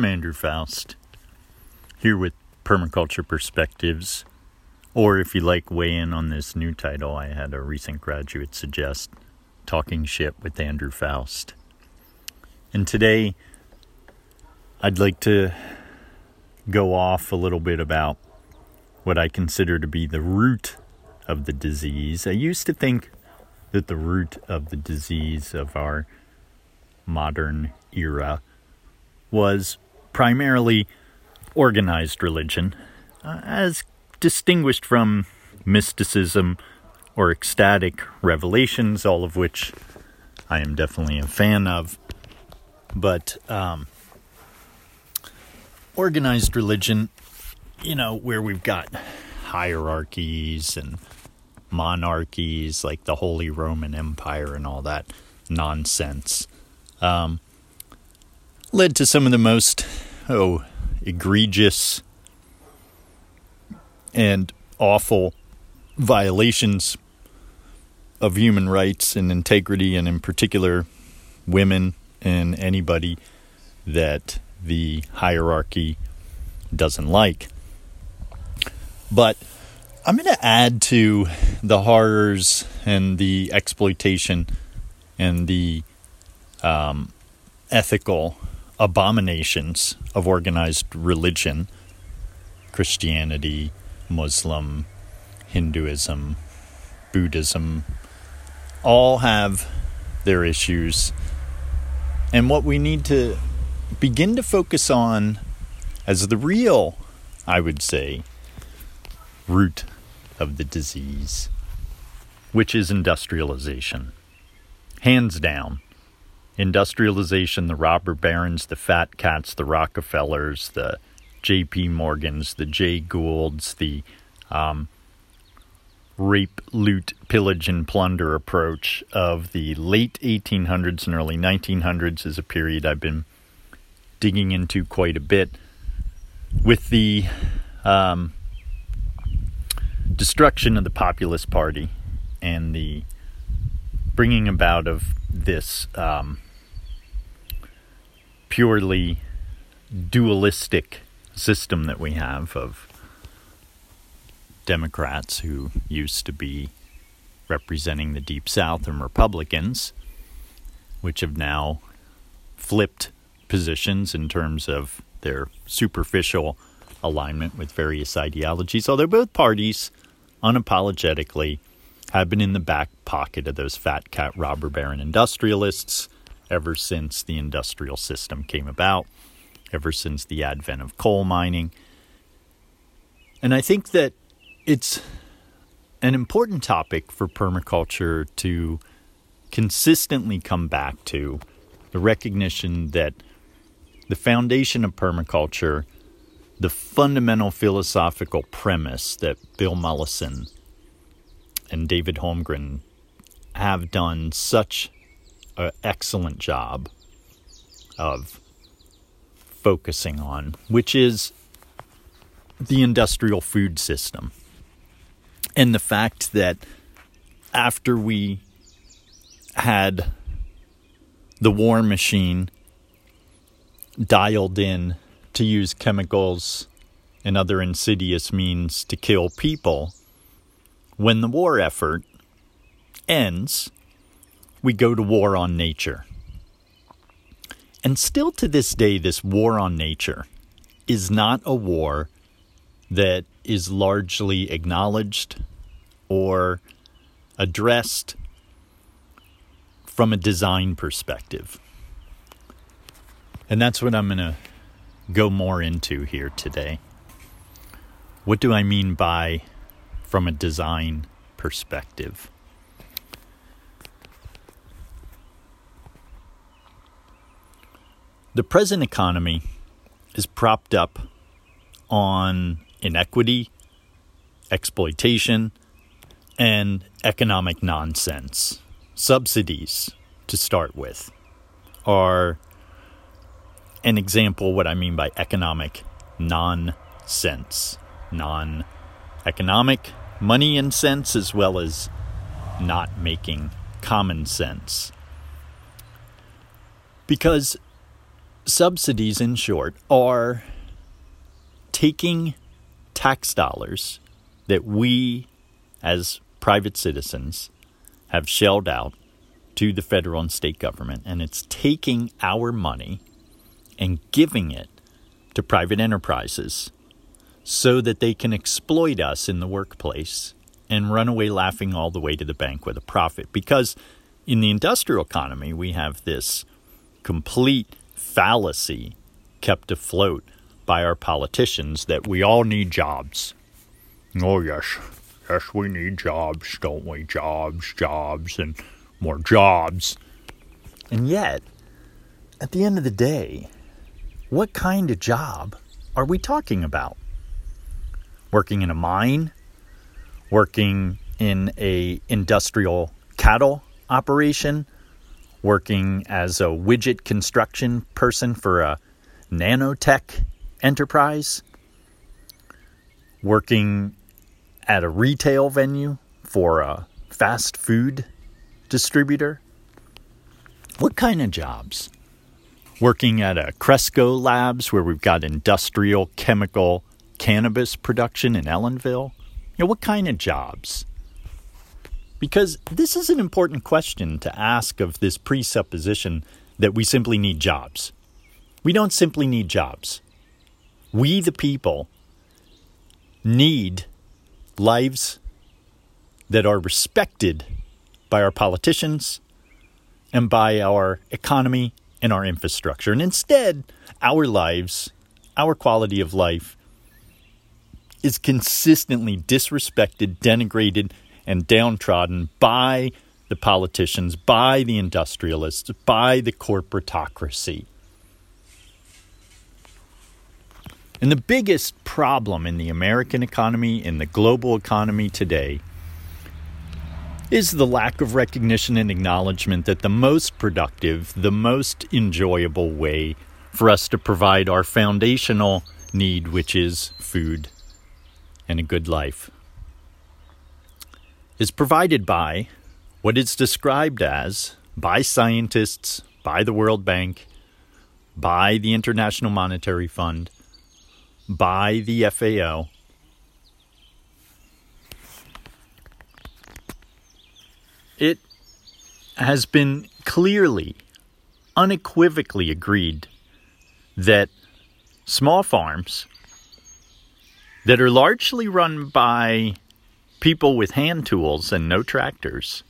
I'm Andrew Faust, here with Permaculture Perspectives, or if you like, weigh in on this new title I had a recent graduate suggest Talking Shit with Andrew Faust. And today, I'd like to go off a little bit about what I consider to be the root of the disease. I used to think that the root of the disease of our modern era was primarily organized religion, uh, as distinguished from mysticism or ecstatic revelations, all of which I am definitely a fan of. But um, organized religion, you know, where we've got hierarchies and monarchies like the Holy Roman Empire and all that nonsense. Um, led to some of the most oh egregious and awful violations of human rights and integrity and in particular women and anybody that the hierarchy doesn't like. But I'm going to add to the horrors and the exploitation and the um, ethical abominations of organized religion Christianity, Muslim, Hinduism, Buddhism all have their issues. And what we need to begin to focus on as the real, I would say, root of the disease, which is industrialization. Hands down industrialization, the robber barons, the fat cats, the Rockefellers, the J.P. Morgans, the Jay Goulds, the um, rape, loot, pillage, and plunder approach of the late 1800s and early 1900s is a period I've been digging into quite a bit. With the um, destruction of the Populist Party and the bringing about of this um, purely dualistic system that we have of Democrats who used to be representing the Deep South and Republicans, which have now flipped positions in terms of their superficial alignment with various ideologies, although both parties unapologetically have been in the back pocket of those fat cat robber baron industrialists ever since the industrial system came about, ever since the advent of coal mining. And I think that it's an important topic for permaculture to consistently come back to the recognition that the foundation of permaculture, the fundamental philosophical premise that Bill Mollison and David Holmgren have done such an excellent job of focusing on, which is the industrial food system. And the fact that after we had the war machine dialed in to use chemicals and other insidious means to kill people, when the war effort ends, we go to war on nature. And still to this day, this war on nature is not a war that is largely acknowledged or addressed from a design perspective. And that's what I'm going to go more into here today. What do I mean by from a design perspective? The present economy is propped up on inequity, exploitation, and economic nonsense. Subsidies, to start with, are an example what I mean by economic nonsense. Non economic, money and sense, as well as not making common sense. Because subsidies, in short, are taking tax dollars that we as private citizens have shelled out to the federal and state government, and it's taking our money and giving it to private enterprises so that they can exploit us in the workplace and run away laughing all the way to the bank with a profit. Because in the industrial economy, we have this complete fallacy kept afloat by our politicians that we all need jobs. Oh, yes. Yes, we need jobs, don't we? Jobs, jobs, and more jobs. And yet, at the end of the day, what kind of job are we talking about? Working in a mine? Working in a industrial cattle operation? Working as a widget construction person for a nanotech enterprise? Working at a retail venue for a fast food distributor? What kind of jobs? Working at a Cresco Labs where we've got industrial chemical cannabis production in Ellenville? You know, what kind of jobs? Because this is an important question to ask of this presupposition that we simply need jobs. We don't simply need jobs. We, the people, need lives that are respected by our politicians and by our economy and our infrastructure. And instead, our lives, our quality of life, is consistently disrespected, denigrated, and downtrodden by the politicians, by the industrialists, by the corporatocracy. And the biggest problem in the American economy, in the global economy today, is the lack of recognition and acknowledgement that the most productive, the most enjoyable way for us to provide our foundational need, which is food and a good life, is provided by what is described as, by scientists, by the World Bank, by the International Monetary Fund, by the FAO. It has been clearly, unequivocally agreed that small farms that are largely run by people with hand tools and no tractors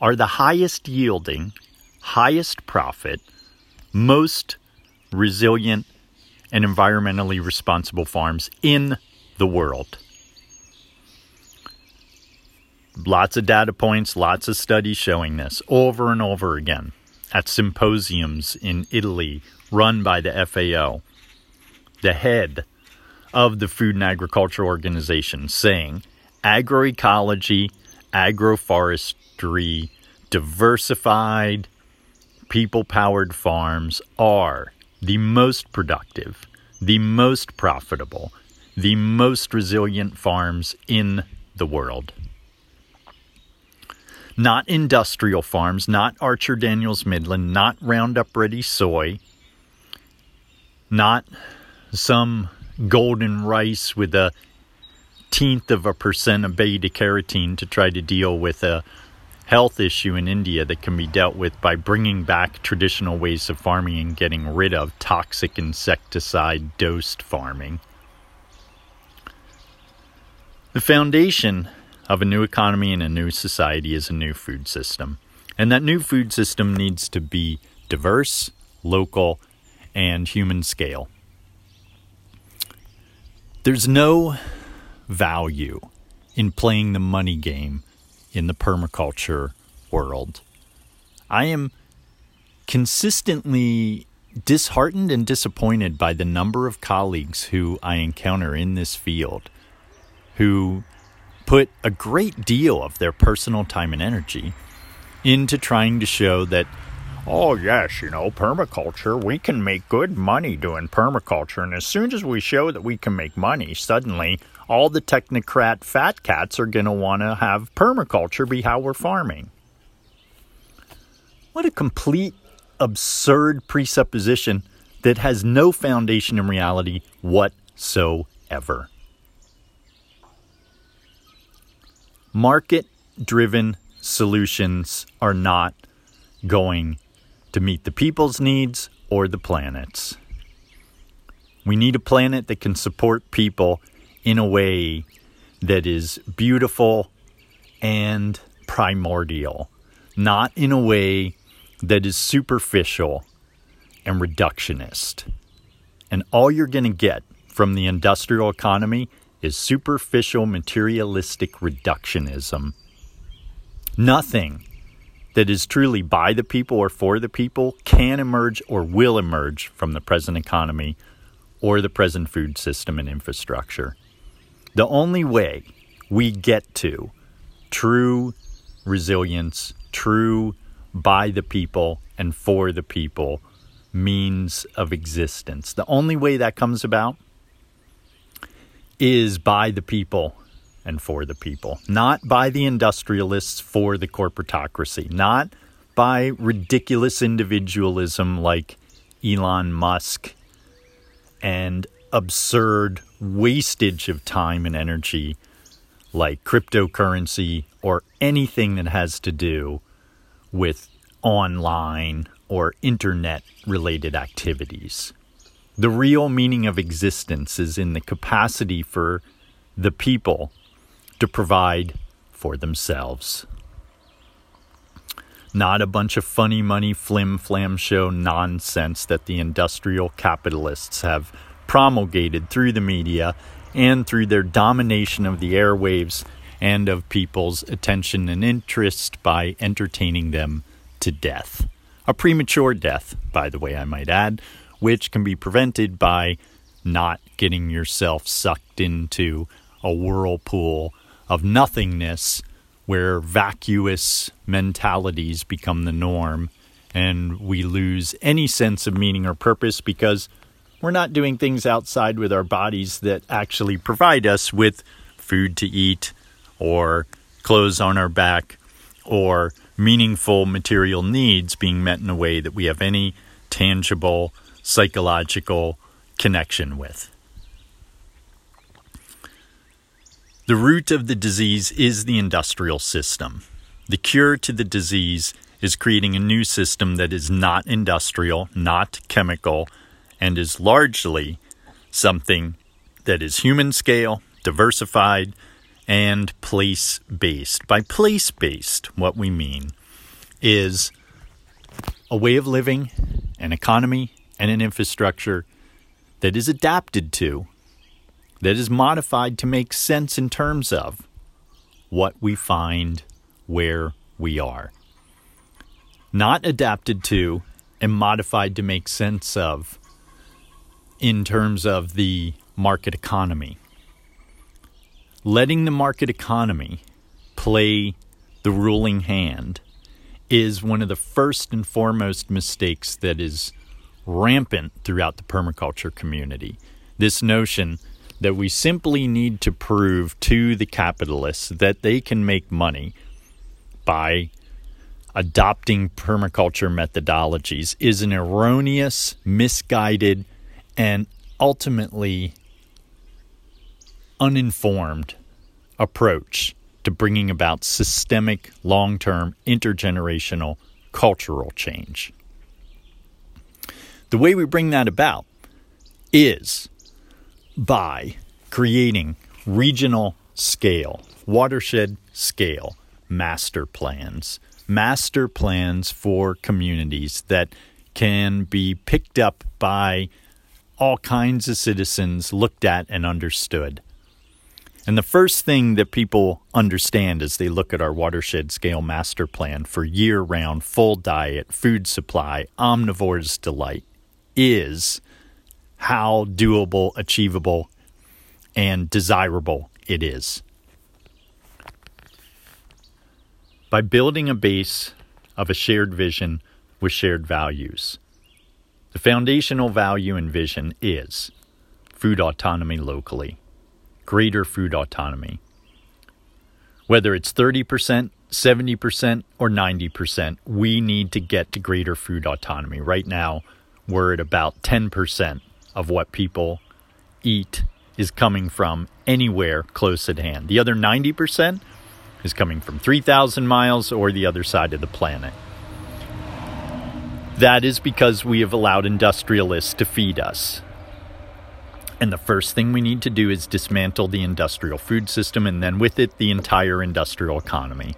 are the highest yielding, highest profit, most resilient and environmentally responsible farms in the world. Lots of data points, lots of studies showing this over and over again at symposiums in Italy run by the FAO. The head of the Food and Agriculture Organization saying agroecology, agroforestry, diversified, people powered farms are the most productive, the most profitable, the most resilient farms in the world. Not industrial farms, not Archer Daniels Midland, not Roundup Ready soy, not some golden rice with a tenth of a percent of beta carotene to try to deal with a health issue in India that can be dealt with by bringing back traditional ways of farming and getting rid of toxic insecticide dosed farming. The foundation of a new economy and a new society is a new food system. And that new food system needs to be diverse, local, and human scale. There's no value in playing the money game in the permaculture world. I am consistently disheartened and disappointed by the number of colleagues who I encounter in this field who put a great deal of their personal time and energy into trying to show that, oh, yes, you know, permaculture, we can make good money doing permaculture. And as soon as we show that we can make money, suddenly all the technocrat fat cats are going to want to have permaculture be how we're farming. What a complete absurd presupposition that has no foundation in reality whatsoever. Market driven solutions are not going to meet the people's needs or the planet's. We need a planet that can support people in a way that is beautiful and primordial, not in a way that is superficial and reductionist. And all you're going to get from the industrial economy is superficial materialistic reductionism. Nothing that is truly by the people or for the people can emerge or will emerge from the present economy or the present food system and infrastructure. The only way we get to true resilience, true by the people and for the people means of existence. The only way that comes about is by the people and for the people, not by the industrialists for the corporatocracy, not by ridiculous individualism like Elon Musk and absurd wastage of time and energy like cryptocurrency or anything that has to do with online or internet related activities. The real meaning of existence is in the capacity for the people to provide for themselves. Not a bunch of funny money flim flam show nonsense that the industrial capitalists have promulgated through the media and through their domination of the airwaves and of people's attention and interest by entertaining them to death. A premature death, by the way, I might add, which can be prevented by not getting yourself sucked into a whirlpool of nothingness where vacuous mentalities become the norm and we lose any sense of meaning or purpose because we're not doing things outside with our bodies that actually provide us with food to eat or clothes on our back or meaningful material needs being met in a way that we have any tangible psychological connection with. The root of the disease is the industrial system. The cure to the disease is creating a new system that is not industrial, not chemical, and is largely something that is human scale, diversified, and place based. By place based, what we mean is a way of living, an economy, and an infrastructure that is adapted to, that is modified to make sense in terms of what we find where we are. Not adapted to and modified to make sense of in terms of the market economy. Letting the market economy play the ruling hand is one of the first and foremost mistakes that is rampant throughout the permaculture community. This notion that we simply need to prove to the capitalists that they can make money by adopting permaculture methodologies is an erroneous, misguided, and ultimately uninformed approach to bringing about systemic, long term, intergenerational cultural change. The way we bring that about is by creating regional scale, watershed scale master plans, master plans for communities that can be picked up by all kinds of citizens, looked at and understood. And the first thing that people understand as they look at our watershed scale master plan for year round, full diet, food supply, omnivore's delight is how doable, achievable, and desirable it is. By building a base of a shared vision with shared values. The foundational value and vision is food autonomy locally greater food autonomy. Whether it's 30%, 70%, or 90%, we need to get to greater food autonomy. Right now, we're at about 10% of what people eat is coming from anywhere close at hand. The other 90% is coming from 3,000 miles or the other side of the planet. That is because we have allowed industrialists to feed us. And the first thing we need to do is dismantle the industrial food system and then with it, the entire industrial economy.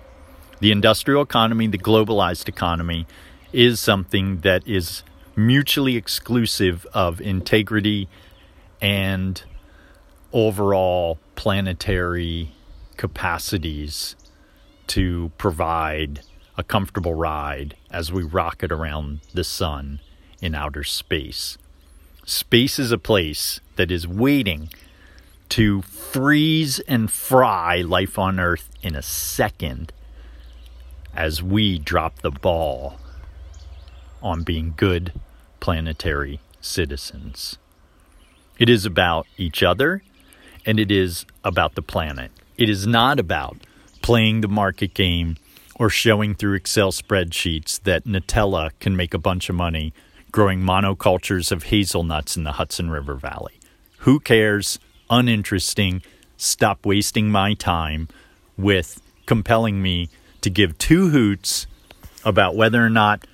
The industrial economy, the globalized economy, is something that is mutually exclusive of integrity and overall planetary capacities to provide a comfortable ride as we rocket around the sun in outer space. Space is a place that is waiting to freeze and fry life on Earth in a second as we drop the ball on being good planetary citizens. It is about each other and it is about the planet. It is not about playing the market game or showing through Excel spreadsheets that Nutella can make a bunch of money growing monocultures of hazelnuts in the Hudson River Valley. Who cares? Uninteresting. Stop wasting my time with compelling me to give two hoots about whether or not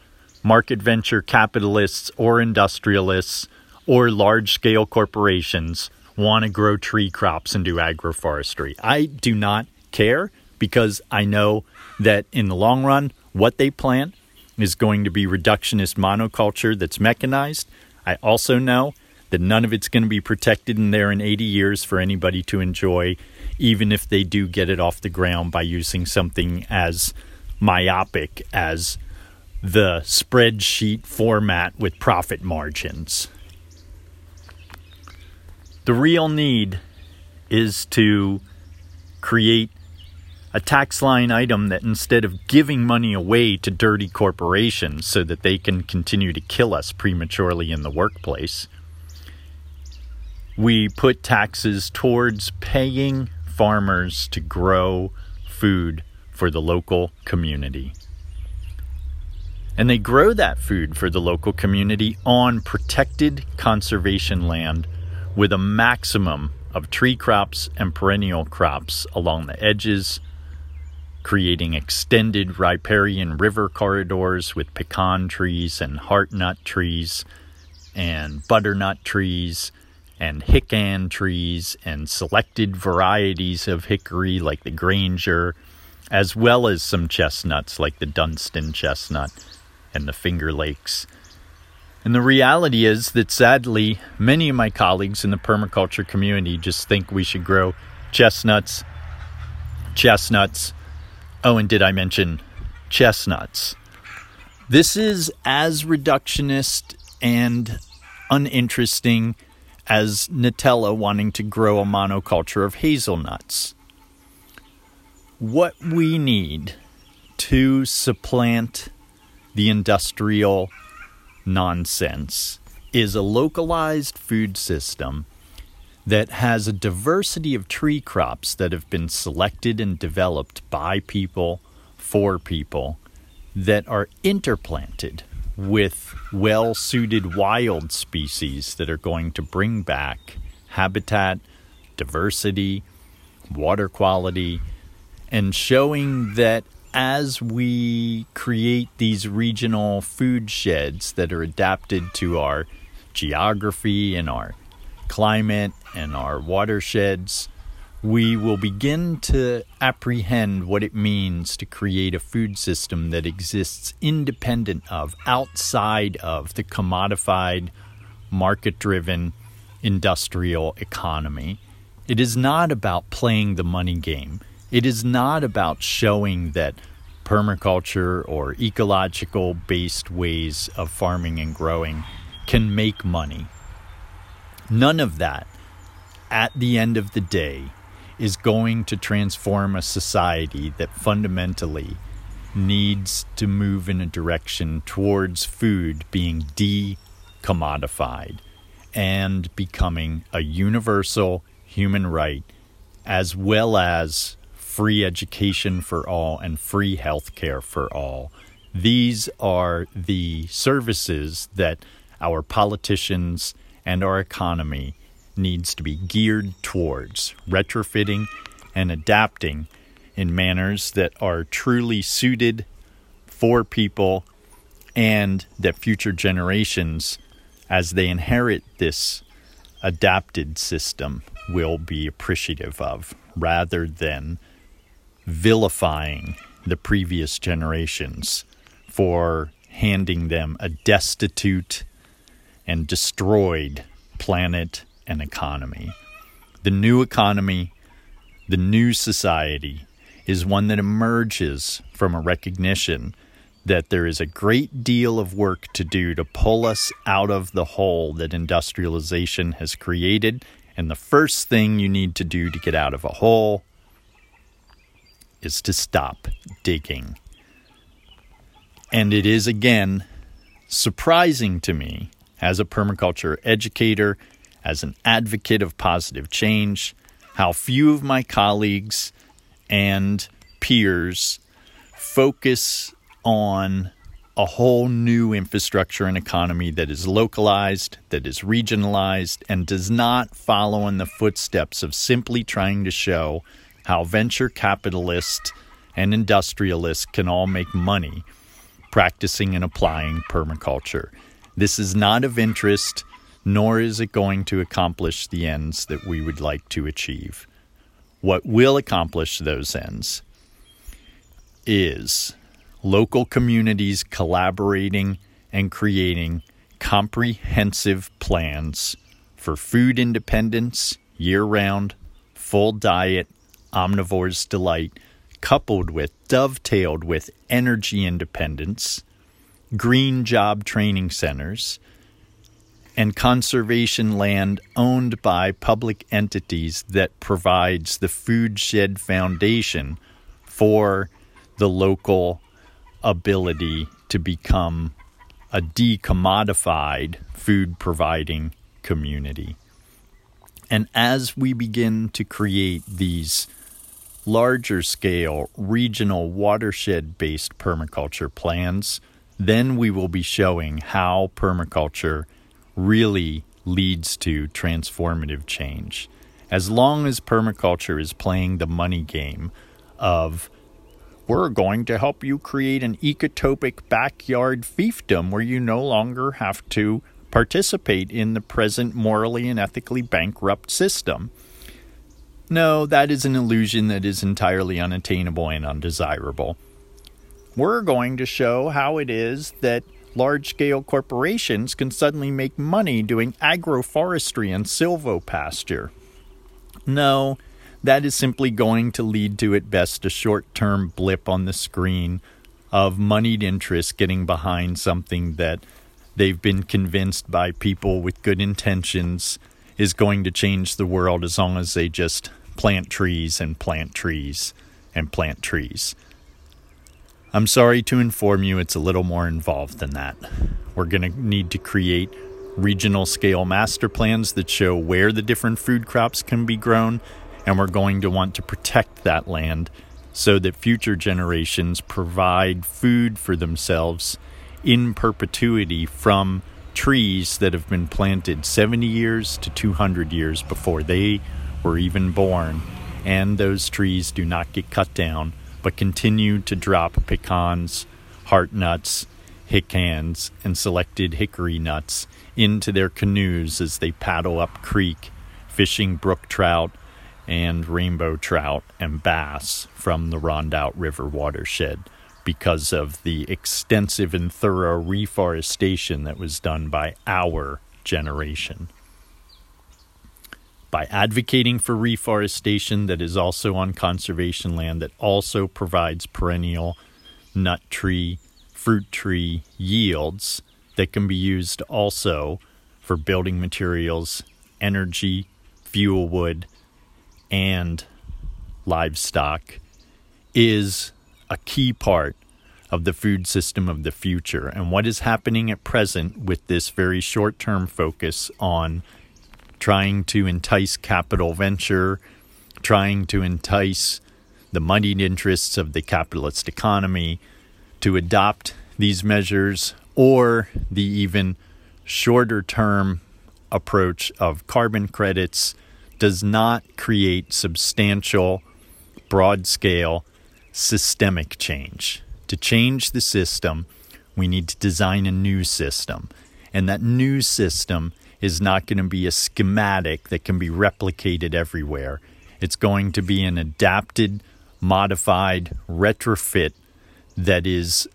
market venture capitalists or industrialists or large scale corporations want to grow tree crops and do agroforestry. I do not care because I know that in the long run, what they plant is going to be reductionist monoculture that's mechanized. I also know that none of it's going to be protected in there in 80 years for anybody to enjoy, even if they do get it off the ground by using something as myopic as the spreadsheet format with profit margins. The real need is to create a tax line item that instead of giving money away to dirty corporations so that they can continue to kill us prematurely in the workplace, we put taxes towards paying farmers to grow food for the local community. And they grow that food for the local community on protected conservation land with a maximum of tree crops and perennial crops along the edges, creating extended riparian river corridors with pecan trees and heartnut trees and butternut trees and hican trees and selected varieties of hickory like the Grainger, as well as some chestnuts like the Dunstan chestnut and the Finger Lakes and the reality is that sadly, many of my colleagues in the permaculture community just think we should grow chestnuts, chestnuts. Oh, and did I mention chestnuts? This is as reductionist and uninteresting as Nutella wanting to grow a monoculture of hazelnuts. What we need to supplant the industrial nonsense is a localized food system that has a diversity of tree crops that have been selected and developed by people for people that are interplanted with well suited wild species that are going to bring back habitat, diversity, water quality, and showing that as we create these regional food sheds that are adapted to our geography and our climate and our watersheds, we will begin to apprehend what it means to create a food system that exists independent of, outside of the commodified, market driven industrial economy. It is not about playing the money game. It is not about showing that permaculture or ecological based ways of farming and growing can make money. None of that, at the end of the day, is going to transform a society that fundamentally needs to move in a direction towards food being de-commodified and becoming a universal human right as well as free education for all and free health care for all. These are the services that our politicians and our economy needs to be geared towards retrofitting and adapting in manners that are truly suited for people and that future generations, as they inherit this adapted system, will be appreciative of rather than vilifying the previous generations for handing them a destitute and destroyed planet and economy. The new economy, the new society, is one that emerges from a recognition that there is a great deal of work to do to pull us out of the hole that industrialization has created. And the first thing you need to do to get out of a hole is to stop digging. And it is again surprising to me as a permaculture educator, as an advocate of positive change, how few of my colleagues and peers focus on a whole new infrastructure and economy that is localized, that is regionalized, and does not follow in the footsteps of simply trying to show how venture capitalists and industrialists can all make money practicing and applying permaculture. This is not of interest, nor is it going to accomplish the ends that we would like to achieve. What will accomplish those ends is local communities collaborating and creating comprehensive plans for food independence, year round, full diet, omnivore's delight, coupled with, dovetailed with energy independence green job training centers, and conservation land owned by public entities that provides the food shed foundation for the local ability to become a decommodified food providing community. And as we begin to create these larger scale regional watershed based permaculture plans, then we will be showing how permaculture really leads to transformative change. As long as permaculture is playing the money game of we're going to help you create an ecotopic backyard fiefdom where you no longer have to participate in the present morally and ethically bankrupt system. No, that is an illusion that is entirely unattainable and undesirable we're going to show how it is that large scale corporations can suddenly make money doing agroforestry and silvopasture. No, that is simply going to lead to, at best, a short term blip on the screen of moneyed interests getting behind something that they've been convinced by people with good intentions is going to change the world as long as they just plant trees and plant trees and plant trees. I'm sorry to inform you it's a little more involved than that. We're going to need to create regional scale master plans that show where the different food crops can be grown, and we're going to want to protect that land so that future generations provide food for themselves in perpetuity from trees that have been planted 70 years to 200 years before they were even born, and those trees do not get cut down but continued to drop pecans, heart nuts, hicans, and selected hickory nuts into their canoes as they paddle up creek, fishing brook trout and rainbow trout and bass from the Rondout River watershed because of the extensive and thorough reforestation that was done by our generation by advocating for reforestation that is also on conservation land that also provides perennial nut tree, fruit tree yields that can be used also for building materials, energy, fuel wood, and livestock is a key part of the food system of the future. And what is happening at present with this very short term focus on trying to entice capital venture, trying to entice the moneyed interests of the capitalist economy to adopt these measures, or the even shorter term approach of carbon credits does not create substantial, broad scale, systemic change. To change the system, we need to design a new system. And that new system is not going to be a schematic that can be replicated everywhere. It's going to be an adapted, modified retrofit that is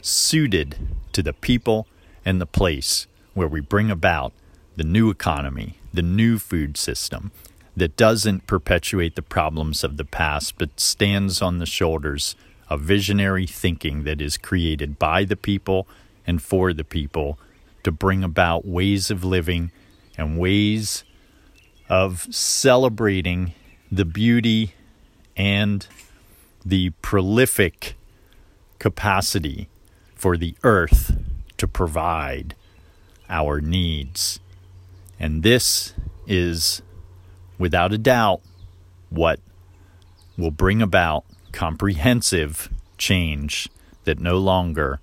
suited to the people and the place where we bring about the new economy, the new food system that doesn't perpetuate the problems of the past but stands on the shoulders of visionary thinking that is created by the people and for the people to bring about ways of living and ways of celebrating the beauty and the prolific capacity for the earth to provide our needs. And this is, without a doubt, what will bring about comprehensive change that no longer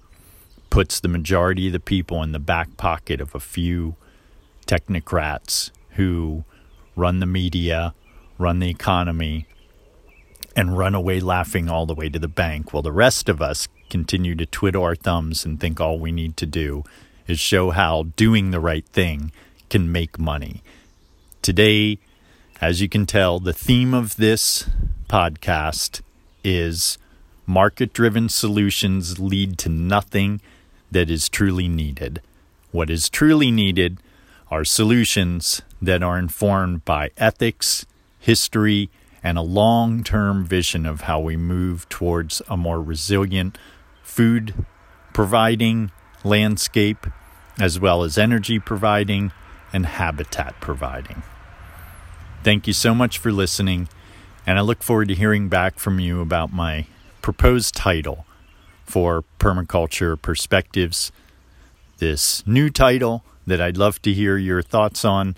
puts the majority of the people in the back pocket of a few technocrats who run the media, run the economy, and run away laughing all the way to the bank while the rest of us continue to twiddle our thumbs and think all we need to do is show how doing the right thing can make money. Today, as you can tell, the theme of this podcast is market driven solutions lead to nothing that is truly needed. What is truly needed are solutions that are informed by ethics, history, and a long term vision of how we move towards a more resilient food providing landscape, as well as energy providing and habitat providing. Thank you so much for listening, and I look forward to hearing back from you about my proposed title for Permaculture Perspectives. This new title that I'd love to hear your thoughts on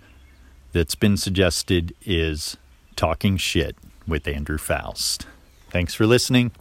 that's been suggested is Talking Shit with Andrew Faust. Thanks for listening.